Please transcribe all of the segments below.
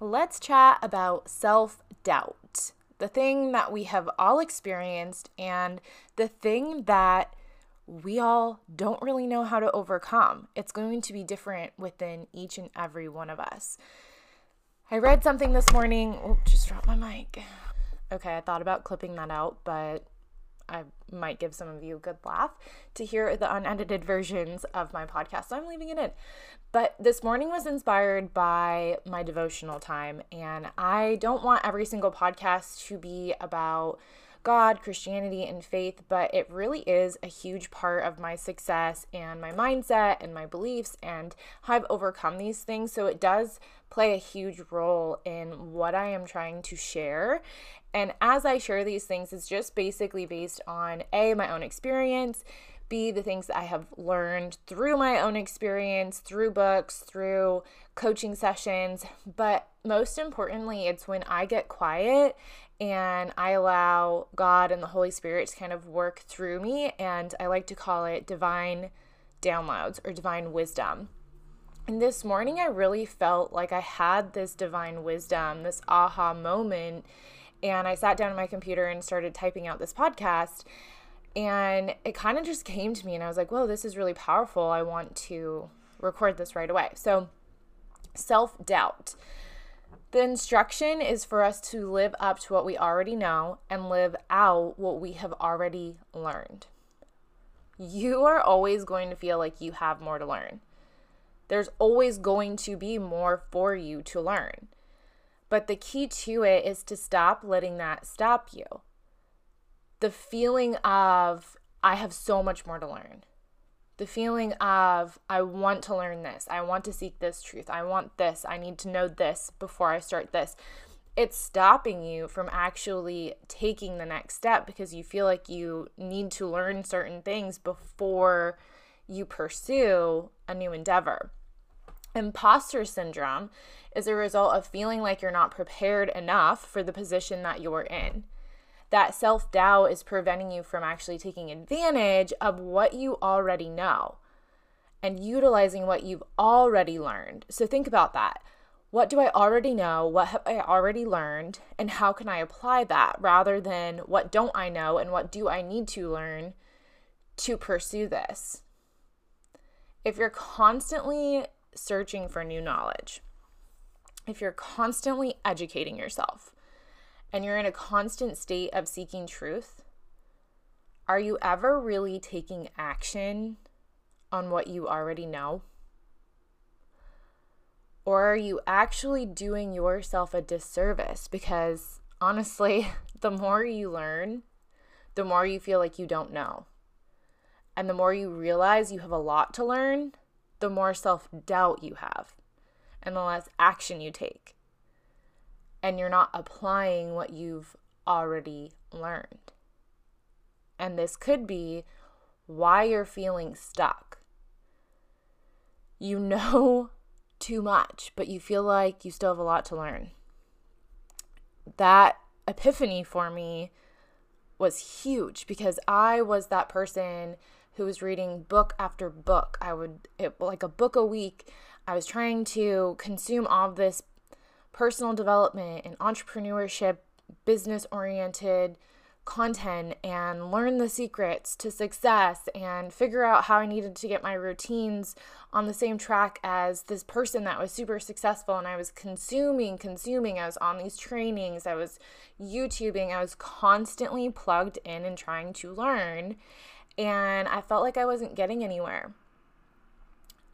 let's chat about self doubt. The thing that we have all experienced and the thing that we all don't really know how to overcome. It's going to be different within each and every one of us. I read something this morning. Oh, just dropped my mic. Okay, I thought about clipping that out, but I might give some of you a good laugh to hear the unedited versions of my podcast. So I'm leaving it in. But this morning was inspired by my devotional time, and I don't want every single podcast to be about God, Christianity, and faith, but it really is a huge part of my success and my mindset and my beliefs and how I've overcome these things. So it does play a huge role in what I am trying to share. And as I share these things, it's just basically based on A, my own experience, B, the things that I have learned through my own experience, through books, through coaching sessions. But most importantly, it's when I get quiet and I allow God and the Holy Spirit to kind of work through me. And I like to call it divine downloads or divine wisdom. And this morning, I really felt like I had this divine wisdom, this aha moment. And I sat down at my computer and started typing out this podcast. And it kind of just came to me, and I was like, whoa, this is really powerful. I want to record this right away. So, self doubt. The instruction is for us to live up to what we already know and live out what we have already learned. You are always going to feel like you have more to learn. There's always going to be more for you to learn. But the key to it is to stop letting that stop you. The feeling of, I have so much more to learn the feeling of I want to learn this, I want to seek this truth, I want this, I need to know this before I start this. It's stopping you from actually taking the next step because you feel like you need to learn certain things before you pursue a new endeavor. Imposter syndrome is a result of feeling like you're not prepared enough for the position that you're in that self doubt is preventing you from actually taking advantage of what you already know and utilizing what you've already learned. So think about that. What do I already know? What have I already learned? And how can I apply that rather than what don't I know and what do I need to learn to pursue this? If you're constantly searching for new knowledge, if you're constantly educating yourself, and you're in a constant state of seeking truth, are you ever really taking action on what you already know? Or are you actually doing yourself a disservice? Because honestly, the more you learn, the more you feel like you don't know. And the more you realize you have a lot to learn, the more self doubt you have and the less action you take and you're not applying what you've already learned. And this could be why you're feeling stuck. You know too much, but you feel like you still have a lot to learn. That epiphany for me was huge because I was that person who was reading book after book. I would, it, like a book a week. I was trying to consume all this personal development and entrepreneurship, business oriented content and learn the secrets to success and figure out how I needed to get my routines on the same track as this person that was super successful. And I was consuming, consuming. I was on these trainings, I was YouTubing, I was constantly plugged in and trying to learn. And I felt like I wasn't getting anywhere.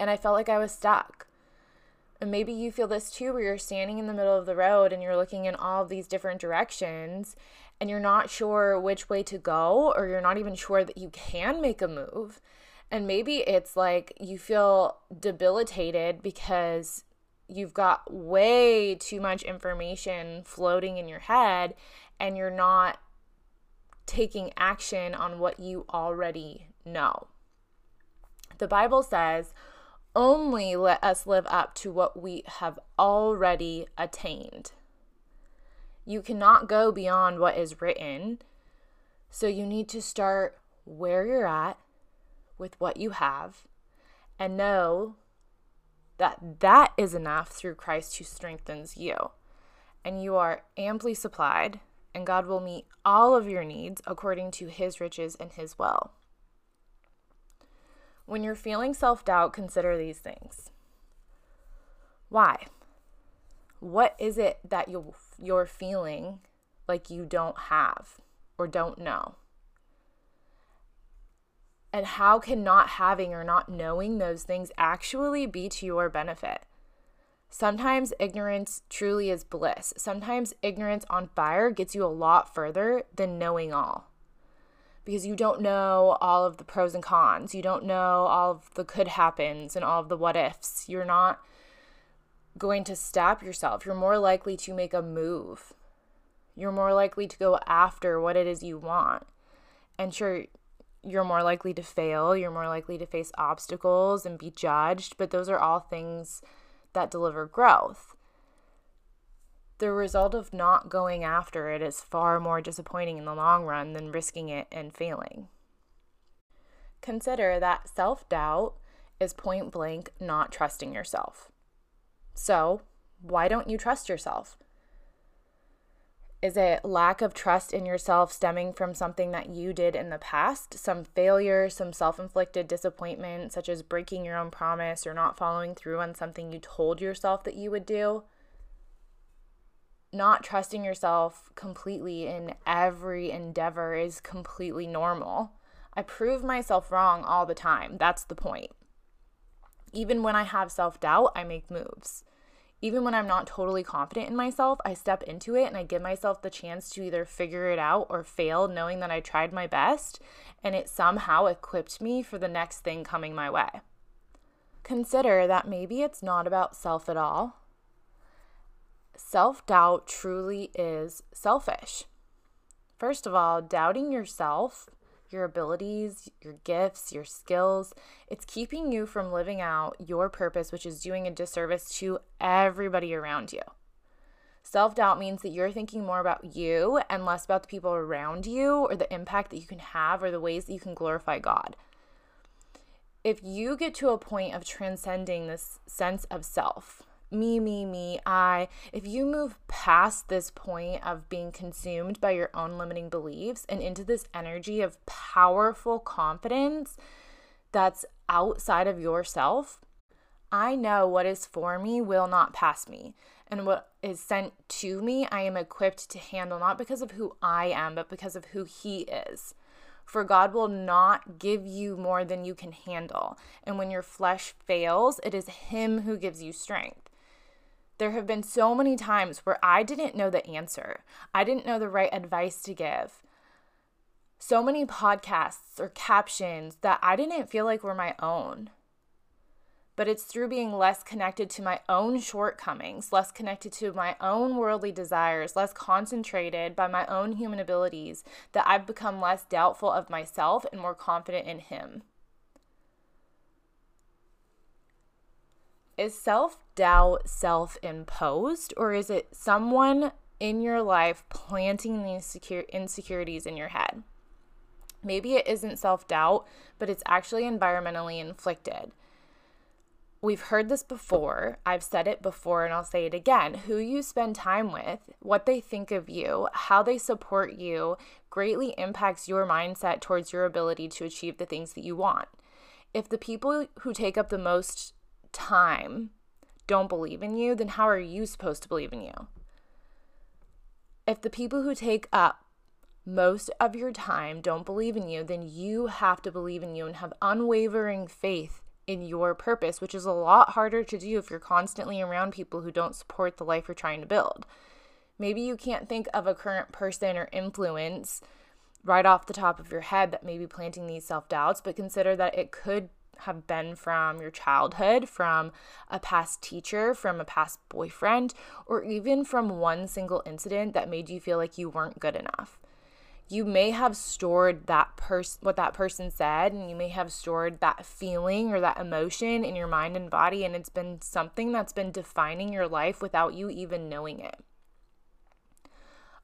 And I felt like I was stuck. And maybe you feel this too, where you're standing in the middle of the road and you're looking in all of these different directions and you're not sure which way to go, or you're not even sure that you can make a move. And maybe it's like you feel debilitated because you've got way too much information floating in your head and you're not taking action on what you already know. The Bible says, only let us live up to what we have already attained. You cannot go beyond what is written. So you need to start where you're at with what you have and know that that is enough through Christ who strengthens you. And you are amply supplied, and God will meet all of your needs according to his riches and his will. When you're feeling self doubt, consider these things. Why? What is it that you, you're feeling like you don't have or don't know? And how can not having or not knowing those things actually be to your benefit? Sometimes ignorance truly is bliss. Sometimes ignorance on fire gets you a lot further than knowing all. Because you don't know all of the pros and cons. You don't know all of the could happens and all of the what ifs. You're not going to stop yourself. You're more likely to make a move. You're more likely to go after what it is you want. And sure, you're more likely to fail, you're more likely to face obstacles and be judged, but those are all things that deliver growth. The result of not going after it is far more disappointing in the long run than risking it and failing. Consider that self doubt is point blank not trusting yourself. So, why don't you trust yourself? Is it lack of trust in yourself stemming from something that you did in the past? Some failure, some self inflicted disappointment, such as breaking your own promise or not following through on something you told yourself that you would do? Not trusting yourself completely in every endeavor is completely normal. I prove myself wrong all the time. That's the point. Even when I have self doubt, I make moves even when I'm not totally confident in myself, I step into it and I give myself the chance to either figure it out or fail, knowing that I tried my best and it somehow equipped me for the next thing coming my way. Consider that maybe it's not about self at all. Self doubt truly is selfish. First of all, doubting yourself your abilities, your gifts, your skills. It's keeping you from living out your purpose, which is doing a disservice to everybody around you. Self doubt means that you're thinking more about you and less about the people around you or the impact that you can have or the ways that you can glorify God. If you get to a point of transcending this sense of self, me, me, me, I, if you move past this point of being consumed by your own limiting beliefs and into this energy of powerful confidence that's outside of yourself, I know what is for me will not pass me. And what is sent to me, I am equipped to handle, not because of who I am, but because of who He is. For God will not give you more than you can handle. And when your flesh fails, it is Him who gives you strength. There have been so many times where I didn't know the answer, I didn't know the right advice to give. So many podcasts or captions that I didn't feel like were my own. But it's through being less connected to my own shortcomings, less connected to my own worldly desires, less concentrated by my own human abilities, that I've become less doubtful of myself and more confident in Him. Is self doubt self imposed, or is it someone in your life planting these insecurities in your head? Maybe it isn't self doubt, but it's actually environmentally inflicted. We've heard this before. I've said it before and I'll say it again. Who you spend time with, what they think of you, how they support you greatly impacts your mindset towards your ability to achieve the things that you want. If the people who take up the most time don't believe in you, then how are you supposed to believe in you? If the people who take up most of your time don't believe in you, then you have to believe in you and have unwavering faith in your purpose, which is a lot harder to do if you're constantly around people who don't support the life you're trying to build. Maybe you can't think of a current person or influence right off the top of your head that may be planting these self doubts, but consider that it could have been from your childhood, from a past teacher, from a past boyfriend, or even from one single incident that made you feel like you weren't good enough. You may have stored that person what that person said and you may have stored that feeling or that emotion in your mind and body and it's been something that's been defining your life without you even knowing it.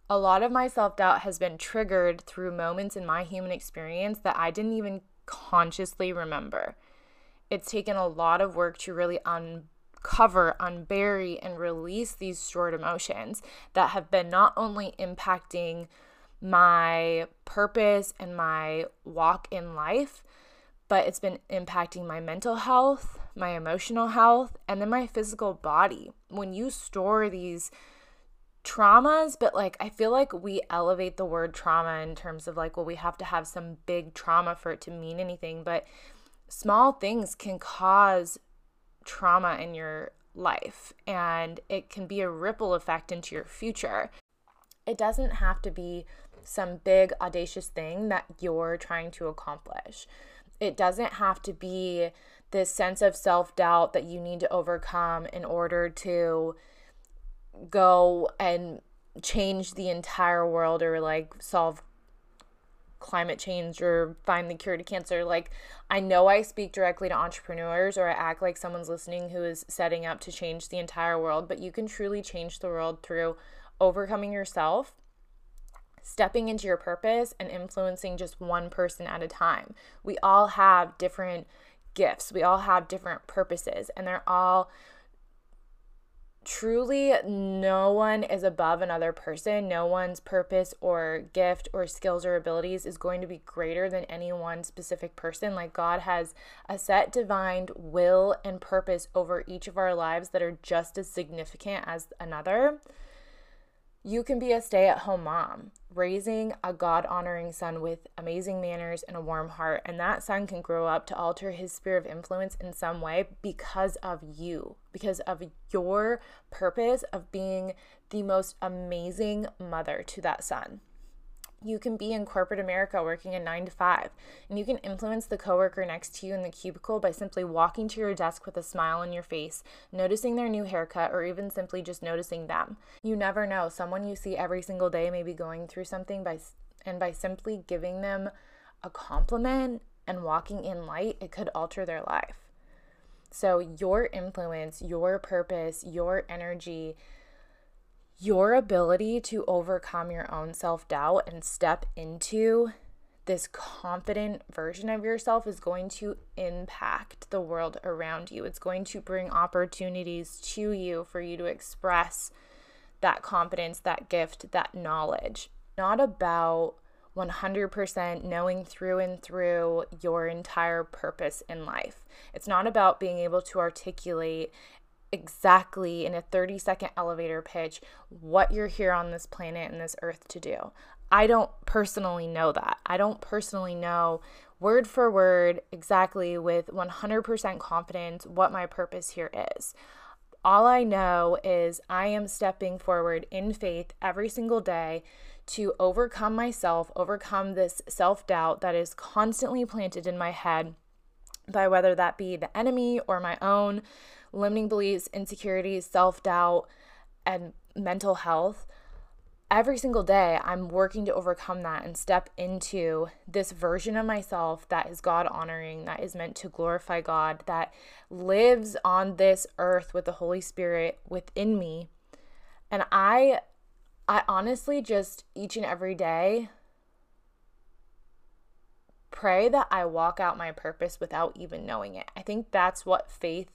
A lot of my self-doubt has been triggered through moments in my human experience that I didn't even consciously remember. It's taken a lot of work to really uncover, unbury, and release these stored emotions that have been not only impacting my purpose and my walk in life, but it's been impacting my mental health, my emotional health, and then my physical body. When you store these traumas, but like I feel like we elevate the word trauma in terms of like, well, we have to have some big trauma for it to mean anything, but small things can cause trauma in your life and it can be a ripple effect into your future. It doesn't have to be some big audacious thing that you're trying to accomplish. It doesn't have to be this sense of self doubt that you need to overcome in order to go and change the entire world or like solve climate change or find the cure to cancer. Like, I know I speak directly to entrepreneurs or I act like someone's listening who is setting up to change the entire world, but you can truly change the world through overcoming yourself, stepping into your purpose, and influencing just one person at a time. We all have different gifts, we all have different purposes, and they're all truly no one is above another person. No one's purpose or gift or skills or abilities is going to be greater than any one specific person. Like God has a set divine will and purpose over each of our lives that are just as significant as another. You can be a stay at home mom, raising a God honoring son with amazing manners and a warm heart, and that son can grow up to alter his sphere of influence in some way because of you, because of your purpose of being the most amazing mother to that son. You can be in corporate America working a nine to five, and you can influence the coworker next to you in the cubicle by simply walking to your desk with a smile on your face, noticing their new haircut, or even simply just noticing them. You never know. Someone you see every single day may be going through something by and by simply giving them a compliment and walking in light, it could alter their life. So, your influence, your purpose, your energy, your ability to overcome your own self doubt and step into this confident version of yourself is going to impact the world around you. It's going to bring opportunities to you for you to express that confidence, that gift, that knowledge. Not about 100% knowing through and through your entire purpose in life. It's not about being able to articulate exactly in a 30 second elevator pitch what you're here on this planet and this earth to do. I don't personally know that. I don't personally know word for word exactly with 100% confidence what my purpose here is. All I know is I am stepping forward in faith every single day to overcome myself, overcome this self doubt that is constantly planted in my head by whether that be the enemy or my own limiting beliefs, insecurities, self doubt, and mental health, every single day I'm working to overcome that and step into this version of myself that is God honoring, that is meant to glorify God, that lives on this earth with the Holy Spirit within me. And I I honestly just each and every day pray that I walk out my purpose without even knowing it. I think that's what faith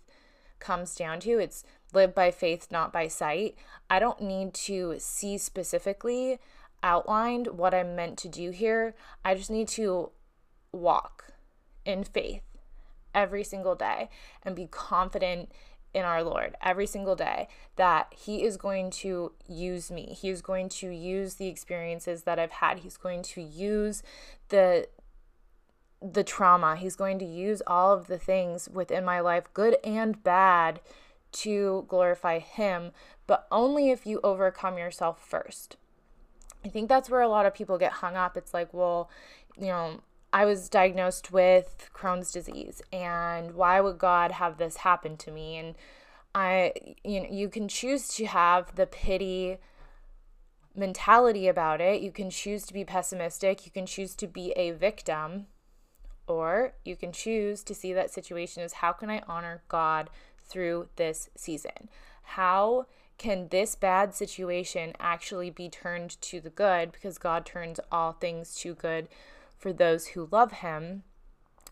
comes down to. It's live by faith, not by sight. I don't need to see specifically outlined what I'm meant to do here. I just need to walk in faith every single day and be confident in our Lord every single day that He is going to use me. He is going to use the experiences that I've had. He's going to use the the trauma. He's going to use all of the things within my life, good and bad, to glorify Him, but only if you overcome yourself first. I think that's where a lot of people get hung up. It's like, well, you know, I was diagnosed with Crohn's disease, and why would God have this happen to me? And I, you know, you can choose to have the pity mentality about it. You can choose to be pessimistic. You can choose to be a victim or you can choose to see that situation as how can I honor God through this season? How can this bad situation actually be turned to the good because God turns all things to good for those who love Him?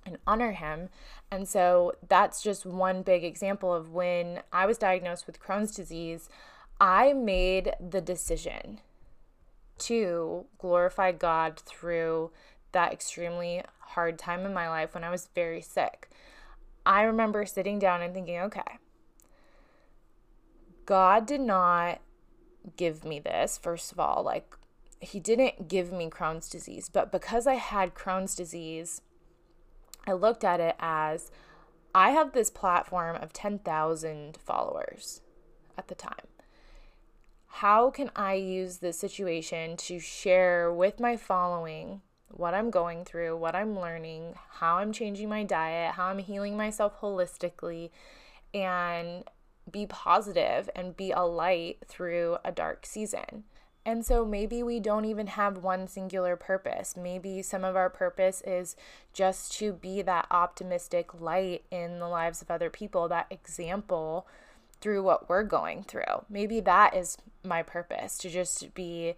and honor him. And so that's just one big example of when I was diagnosed with Crohn's disease, I made the decision to glorify God through that extremely hard time in my life when I was very sick. I remember sitting down and thinking, okay, God did not give me this, first of all. Like, He didn't give me Crohn's disease, but because I had Crohn's disease, I looked at it as I have this platform of 10,000 followers at the time. How can I use this situation to share with my following what I'm going through, what I'm learning, how I'm changing my diet, how I'm healing myself holistically, and be positive and be a light through a dark season? And so maybe we don't even have one singular purpose. Maybe some of our purpose is just to be that optimistic light in the lives of other people, that example through what we're going through. Maybe that is my purpose to just be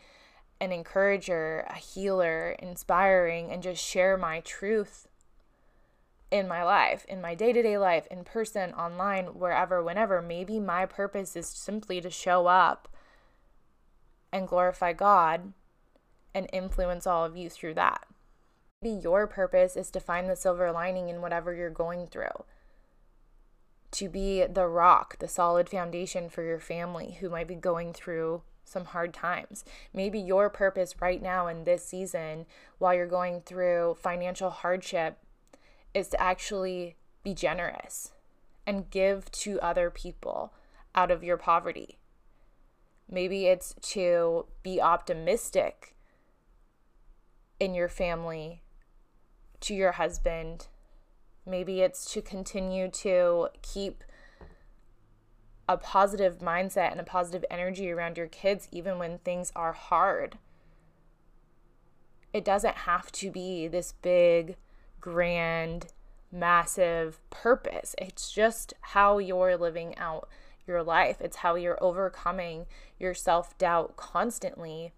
an encourager, a healer, inspiring, and just share my truth in my life, in my day to day life, in person, online, wherever, whenever. Maybe my purpose is simply to show up and glorify God and influence all of you through that. Maybe your purpose is to find the silver lining in whatever you're going through. To be the rock, the solid foundation for your family who might be going through some hard times. Maybe your purpose right now in this season, while you're going through financial hardship, is to actually be generous and give to other people out of your poverty. Maybe it's to be optimistic in your family, to your husband. Maybe it's to continue to keep a positive mindset and a positive energy around your kids, even when things are hard. It doesn't have to be this big, grand, massive purpose. It's just how you're living out your life. It's how you're overcoming your self doubt constantly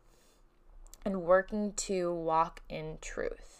and working to walk in truth.